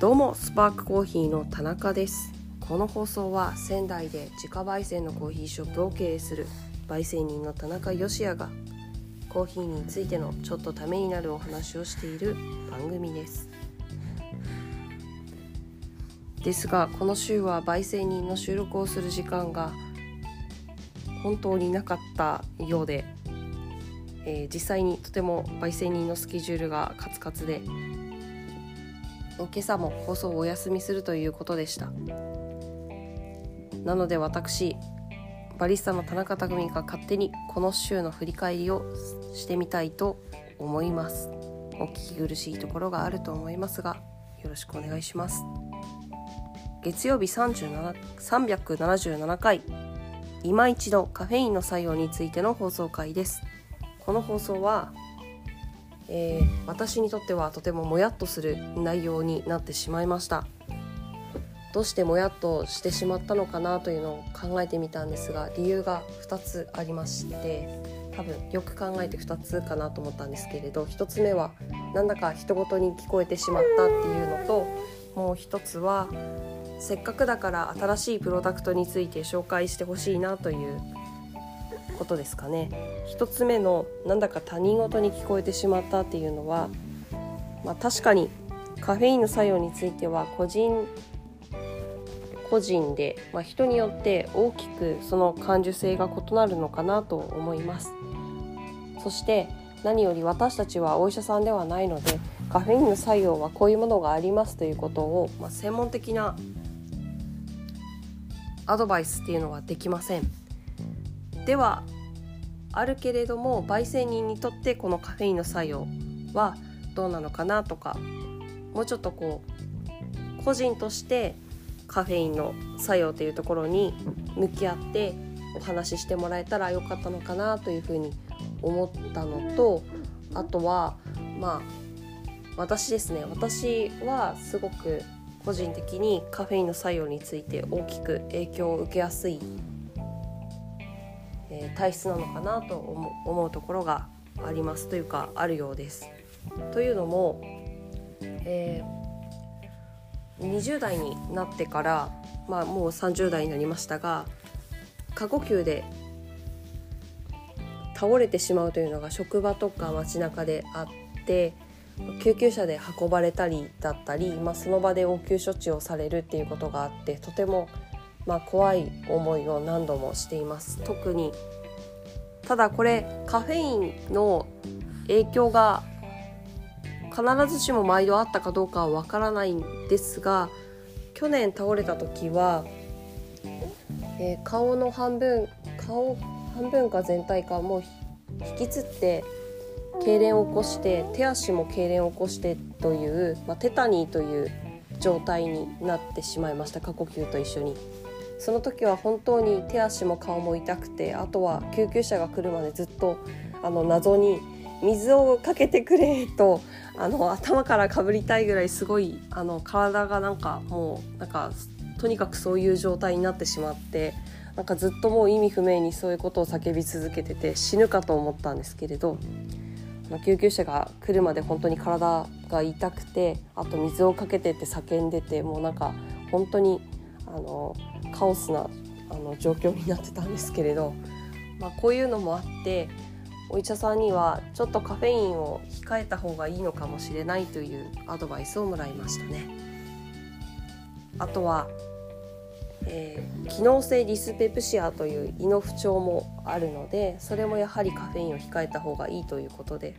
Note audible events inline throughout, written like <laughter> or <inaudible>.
どうもスパークコーヒーの田中です。この放送は仙台で自家焙煎のコーヒーショップを経営する焙煎人の田中芳也がコーヒーについてのちょっとためになるお話をしている番組です。ですがこの週は焙煎人の収録をする時間が本当になかったようで、えー、実際にとても焙煎人のスケジュールがカツカツで今朝も放送をお休みするということでした。なので私バリスタの田中匠が勝手にこの週の振り返りをしてみたいと思います。お聞き苦しいところがあると思いますがよろしくお願いします。月曜日37 377回今一度カフェインの作用についての放送回です。この放送はえー、私にとってはとてももやっとする内容になってしまいました。どうしてもやっとしてしまったのかなというのを考えてみたんですが理由が2つありまして多分よく考えて2つかなと思ったんですけれど1つ目はなんだか人事に聞こえてしまったっていうのともう1つはせっかくだから新しいプロダクトについて紹介してほしいなということですかね。1つ目のなんだか他人事に聞こえてしまったっていうのは、まあ、確かにカフェインの作用については個人個人で、まあ、人によって大きくその感受性が異なるのかなと思います。そして何より私たちはお医者さんではないのでカフェインの作用はこういうものがありますということを、まあ、専門的なアドバイスっていうのはできません。ではあるけれども焙煎人にとってこのカフェインの作用はどうなのかなとかもうちょっとこう個人としてカフェインの作用というところに向き合ってお話ししてもらえたらよかったのかなというふうに思ったのとあとはまあ私ですね。私はすごく個人的にカフェインの作用について大きく影響を受けやすいえー、体質なのかなと思うところがありますというかあるようです。というのも、えー、20代になってから、まあ、もう30代になりましたが過呼吸で倒れてしまうというのが職場とか街中であって救急車で運ばれたりだったり、まあ、その場で応急処置をされるっていうことがあってとてもまあ、怖い思いを何度もしています特にただこれカフェインの影響が必ずしも毎度あったかどうかはわからないんですが去年倒れた時は、えー、顔の半分顔半分か全体かもう引きつって痙攣を起こして手足も痙攣を起こしてという、まあ、テタニーという状態になってしまいました過呼吸と一緒に。その時は本当に手足も顔も痛くてあとは救急車が来るまでずっとあの謎に水をかけてくれとあの頭からかぶりたいぐらいすごいあの体がなんかもうなんかとにかくそういう状態になってしまってなんかずっともう意味不明にそういうことを叫び続けてて死ぬかと思ったんですけれど救急車が来るまで本当に体が痛くてあと水をかけてって叫んでてもうなんか本当にあのカオスなあの状況になってたんですけれど、まあ、こういうのもあってお医者さんにはちょっとカフェインを控えた方がいいのかもしれないというアドバイスをもらいましたね。あとは、えー、機能性ディスペプシアという胃の不調もあるのでそれもやはりカフェインを控えた方がいいということで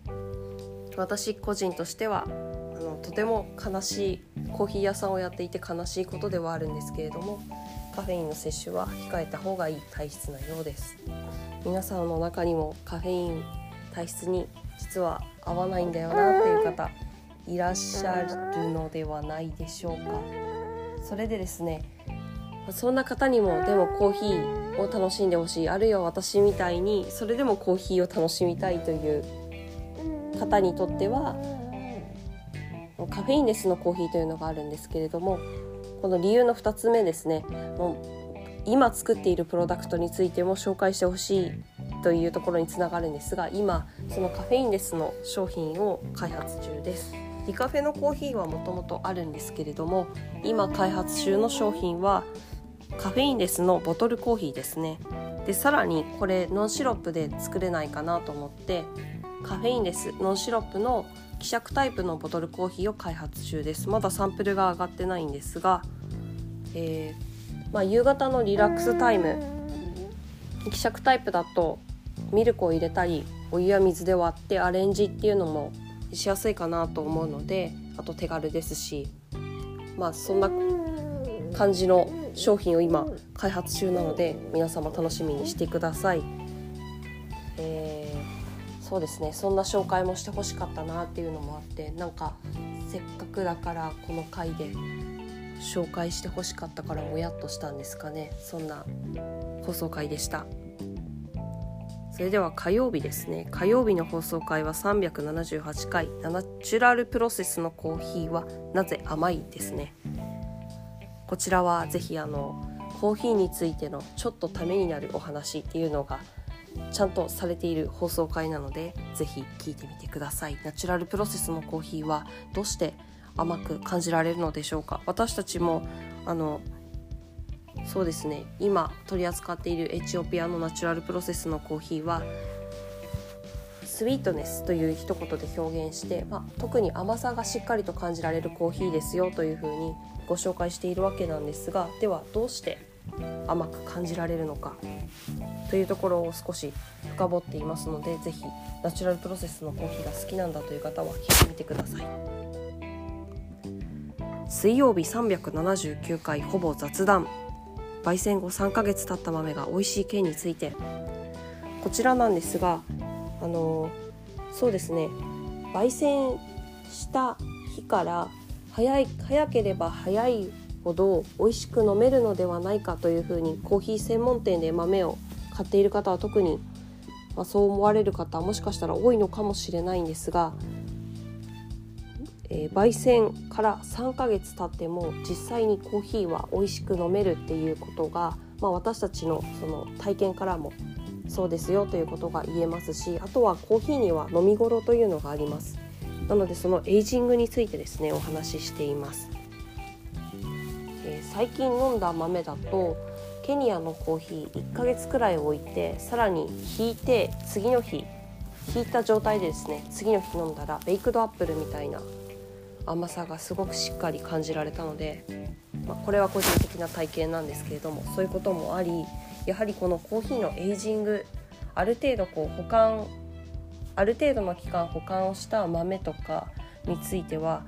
私個人としてはあのとても悲しいコーヒー屋さんをやっていて悲しいことではあるんですけれどもカフェインの摂取は控えた方がいい体質なようです。皆さんの中にもカフェイン体質に実は合わないんだよなっていう方いらっしゃるのではないでしょうか。それでですねそんな方にもでもコーヒーを楽しんでほしいあるいは私みたいにそれでもコーヒーを楽しみたいという方にとってはカフェインレスのコーヒーというのがあるんですけれどもこの理由の2つ目ですね。もう今作っているプロダクトについても紹介してほしいというところにつながるんですが今そのカフェインレスの商品を開発中です。ディカフェのコーヒーはもともとあるんですけれども今開発中の商品はカフェインレスのボトルコーヒーですね。でさらにこれノンシロップで作れないかなと思ってカフェインレスノンシロップの希釈タイプのボトルコーヒーを開発中です。まだサンプルが上がってないんですが、えー、まあ、夕方のリラックスタイム希釈タイプだとミルクを入れたりお湯や水で割ってアレンジっていうのもしやすいかなと思うのであと手軽ですしまあそんな感じの商品を今開発中なので皆様楽しみにしてください。えー、そうですねそんな紹介もしてほしかったなっていうのもあってなんかせっかくだからこの回で紹介してほしかったからもやっとしたんですかね。そんな放送回でした。それでは火曜日ですね。火曜日の放送回は378回。ナチュラルプロセスのコーヒーはなぜ甘いですね。こちらはぜひあのコーヒーについてのちょっとためになるお話っていうのがちゃんとされている放送回なのでぜひ聞いてみてください。ナチュラルプロセスのコーヒーはどうして甘く感じられるのでしょうか。私たちもあのそうですね。今取り扱っているエチオピアのナチュラルプロセスのコーヒーはスイートネスという一言で表現して、まあ、特に甘さがしっかりと感じられるコーヒーですよというふうにご紹介しているわけなんですがではどうして甘く感じられるのかというところを少し深掘っていますので是非ナチュラルプロセスのコーヒーが好きなんだという方は聞いてみてください。水曜日379回ほぼ雑談。焙煎後3ヶ月経った豆が美味しい件について。こちらなんですがあのそうですね。焙煎した日から早い早ければ早いほど美味しく飲めるのではないかというふうにコーヒー専門店で豆を買っている方は特に、まあ、そう思われる方もしかしたら多いのかもしれないんですがえー、焙煎から3ヶ月経っても実際にコーヒーは美味しく飲めるっていうことが、まあ、私たちのその体験からもそうですよということが言えますしあとはコーヒーには飲み頃というのがあります。なのでそのエイジングについてですねお話ししています、えー、最近飲んだ豆だとケニアのコーヒー1ヶ月くらい置いてさらに引いて次の日引いた状態でですね次の日飲んだらベイクドアップルみたいな甘さがすごくしっかり感じられたので、まあ、これは個人的な体験なんですけれどもそういうこともありやはりこのコーヒーのエイジングある程度こう保管ある程度の期間保管をした豆とかについては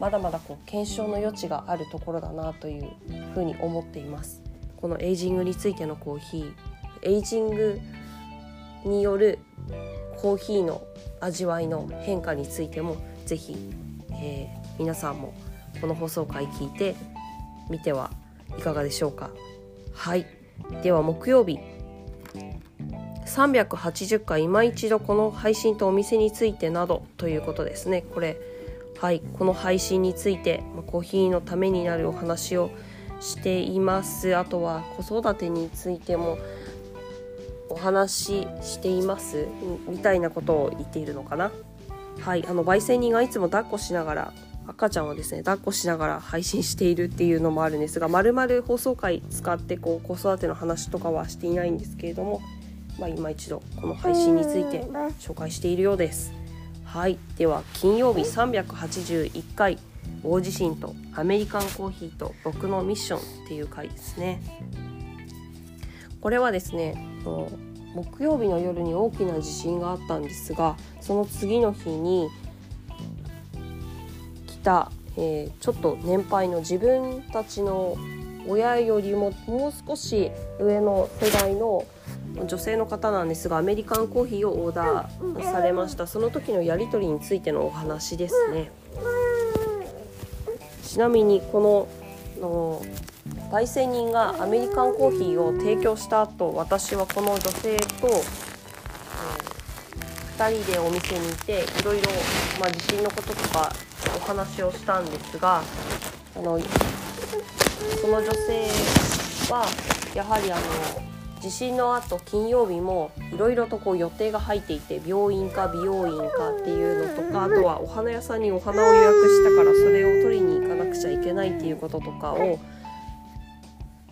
まだまだこう検証の余地があるところだなというふうに思っています。このエイジングについてのコーヒーエイジングによるコーヒーの味わいの変化についてもぜひえー、皆さんもこの放送回聞いてみてはいかがでしょうか？はい。では木曜日。380回今一度この配信とお店についてなどということですね。これはい。この配信についてコーヒーのためになるお話をしています。あとは子育てについてもお話ししています。みたいなことを言っているのかな？はい。あの焙煎人がいつも抱っこしながら赤ちゃんをですね抱っこしながら配信しているっていうのもあるんですがまるまる放送回使ってこう子育ての話とかはしていないんですけれども、まあ、今一度この配信について紹介しているようです。はいでは金曜日381回大地震とアメリカンコーヒーと僕のミッションっていう回ですね。これはですね木曜日の夜に大きな地震があったんですがその次の日に来た、えー、ちょっと年配の自分たちの親よりももう少し上の世代の女性の方なんですがアメリカンコーヒーをオーダーされました。その時のやり取りについてのお話ですね。ちなみにこのの焙煎人がアメリカンコーヒーを提供した後私はこの女性と、えー、2人でお店にいていろいろ、まあ、地震のこととかお話をしたんですがあのその女性はやはりあの地震のあと金曜日もいろいろとこう予定が入っていて病院か美容院かっていうのとかあとはお花屋さんにお花を予約したからそれを取りに行かなくちゃいけないっていうこととかを、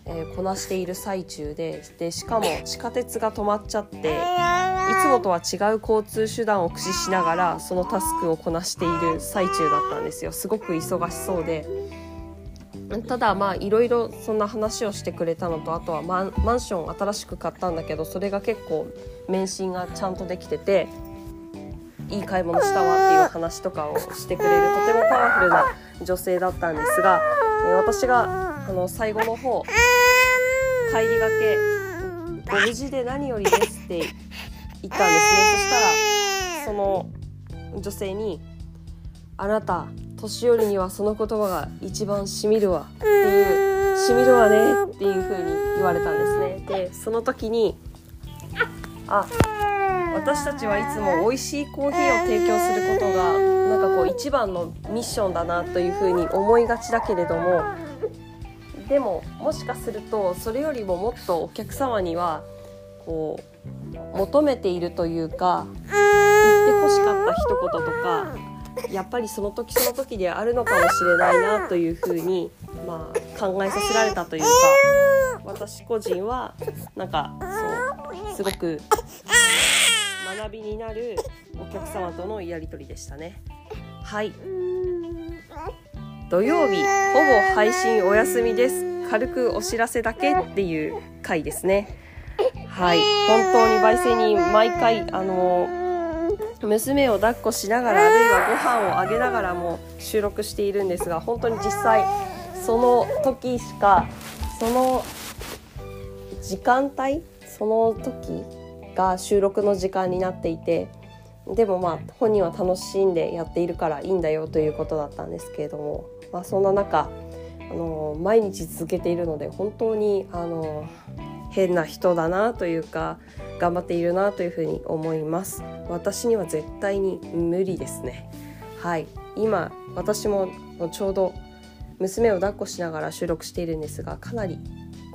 えー、こなしている最中ででしかも地下鉄が止まっちゃっていつもとは違う交通手段を駆使しながらそのタスクをこなしている最中だったんですよすごく忙しそうで。ただまあいろいろそんな話をしてくれたのとあとはマンマンション新しく買ったんだけどそれが結構免震がちゃんとできてていい買い物したわっていう話とかをしてくれるとてもパワフルな女性だったんですが、え私があの最後の方帰りがけ「ご無事で何よりです」って言ったんですね。そしたらその女性に「あなた年寄りにはその言葉が一番しみるわ。っていうしみるわねっていう風に言われたんですね。でその時にあ私たちはいつも美味しいコーヒーを提供することがなんかこう一番のミッションだなという風に思いがちだけれどもでももしかするとそれよりももっとお客様にはこう求めているというか言ってほしかった一言とかやっぱりその時その時であるのかもしれないなというふうに、まあ、考えさせられたというか私個人はなんかそうすごく学びになるお客様とのやり取りでしたね。はい土曜日ほぼ配信お休みです。軽くお知らせだけっていう回ですね。はい。本当に焙煎に毎回あの娘を抱っこしながらあるいはご飯をあげながらも収録しているんですが本当に実際その時しかその時間帯その時が収録の時間になっていてでもまあ本人は楽しんでやっているからいいんだよということだったんですけれども、まあ、そんな中あの毎日続けているので本当にあの変な人だなというか頑張っているなというふうに思います。私には絶対に無理ですね。はい。今私もちょうど娘を抱っこしながら収録しているんですがかなり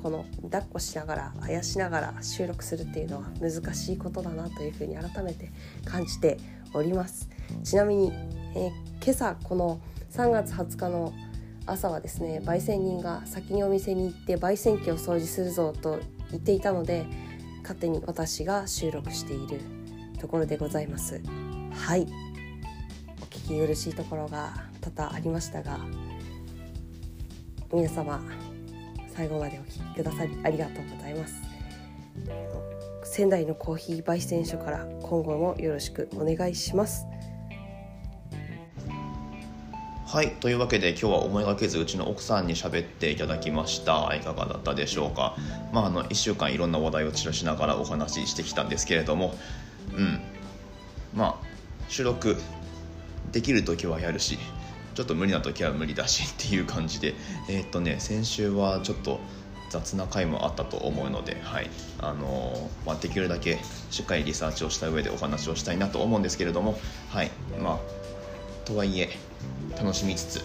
この抱っこしながらあやしながら収録するっていうのは難しいことだなというふうに改めて感じております。ちなみに、えー、今朝この3月20日の朝はですね焙煎人が先にお店に行って焙煎機を掃除するぞと言っていたので勝手に私が収録しているところでございます。はい。お聞き苦しいところが多々ありましたが皆様最後までお聞きくださりありがとうございます。仙台のコーヒー焙煎所から今後もよろしくお願いします。はいというわけで今日は思いがけずうちの奥さんに喋っていただきました。いかがだったでしょうか？まああの1週間いろんな話題を散らしながらお話ししてきたんですけれども。うん。まあ収録できる時はやるしちょっと無理な時は無理だしっていう感じで。えー、っとね先週はちょっと雑な回もあったと思うので、はい。あのー、まあ、できるだけしっかりリサーチをした上でお話をしたいなと思うんですけれども、はい。まあ、とはいえ楽しみつつ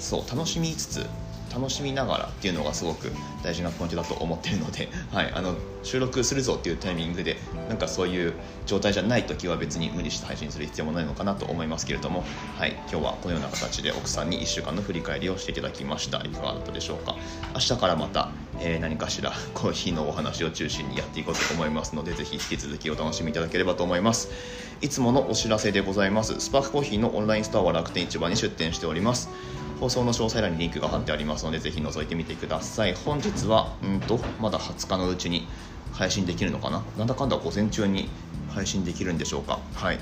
そう楽しみつつ楽しみながらっていうのがすごく大事なポイントだと思ってるので、<laughs> はい、あの収録するぞっていうタイミングでなんかそういう状態じゃない時は別に無理して配信する必要もないのかなと思いますけれども、はい、今日はこのような形で奥さんに1週間の振り返りをしていただきました。いかがだったでしょうか？明日からまた、えー、何かしら <laughs> コーヒーのお話を中心にやっていこうと思いますのでぜひ引き続きお楽しみいただければと思います。いつものお知らせでございます。スパークコーヒーのオンラインストアは楽天市場に出店しております。放送の詳細欄にリンクが貼ってありますのでぜひ覗いてみてください。本日はうんとまだ20日のうちに配信できるのかな？なんだかんだ午前中に配信できるんでしょうか？はい。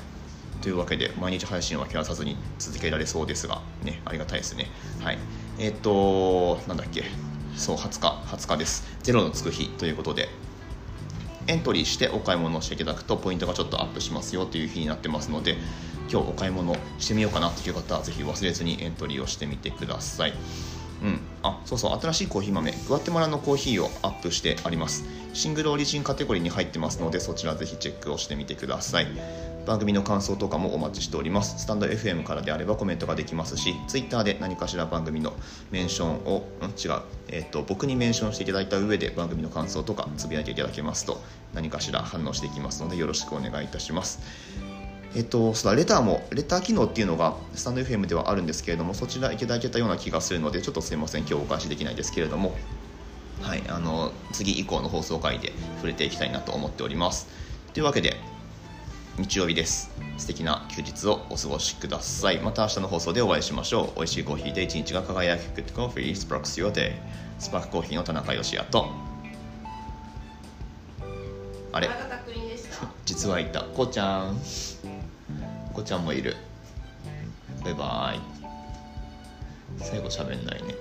というわけで毎日配信は切らさずに続けられそうですがねありがたいですね。はい。えっ、となんだっけ。そう20日20日です。ゼロのつく日ということで。エントリーしてお買い物をしていただくとポイントがちょっとアップしますよという日になってますので今日お買い物してみようかなという方はぜひ忘れずにエントリーをしてみてください。うん、あそうそう新しいコーヒー豆グアテマラのコーヒーをアップしてあります。シングルオリジンカテゴリーに入ってますのでそちらぜひチェックをしてみてください。番組の感想とかもお待ちしております。スタンド FM からであればコメントができますし Twitter で何かしら番組のメンションを、うん、違う、えーと、僕にメンションしていただいた上で番組の感想とかつぶやいていただけますと何かしら反応していきますのでよろしくお願いいたします。えっと、そうだレターもレター機能っていうのがスタンド FM ではあるんですけれどもそちらいただけたような気がするのでちょっとすいません。今日お返しできないですけれども。はい、あの次以降の放送回で触れていきたいなと思っております。というわけで日曜日です。素敵な休日をお過ごしください。また明日の放送でお会いしましょう。美味しいコーヒーで一日が輝く Good Coffee Sparks Your Day スパークコーヒーの田中芳也と。あれ？<laughs> 実はいた。こうちゃん。こうちゃんもいる。バイバイ。最後喋んないね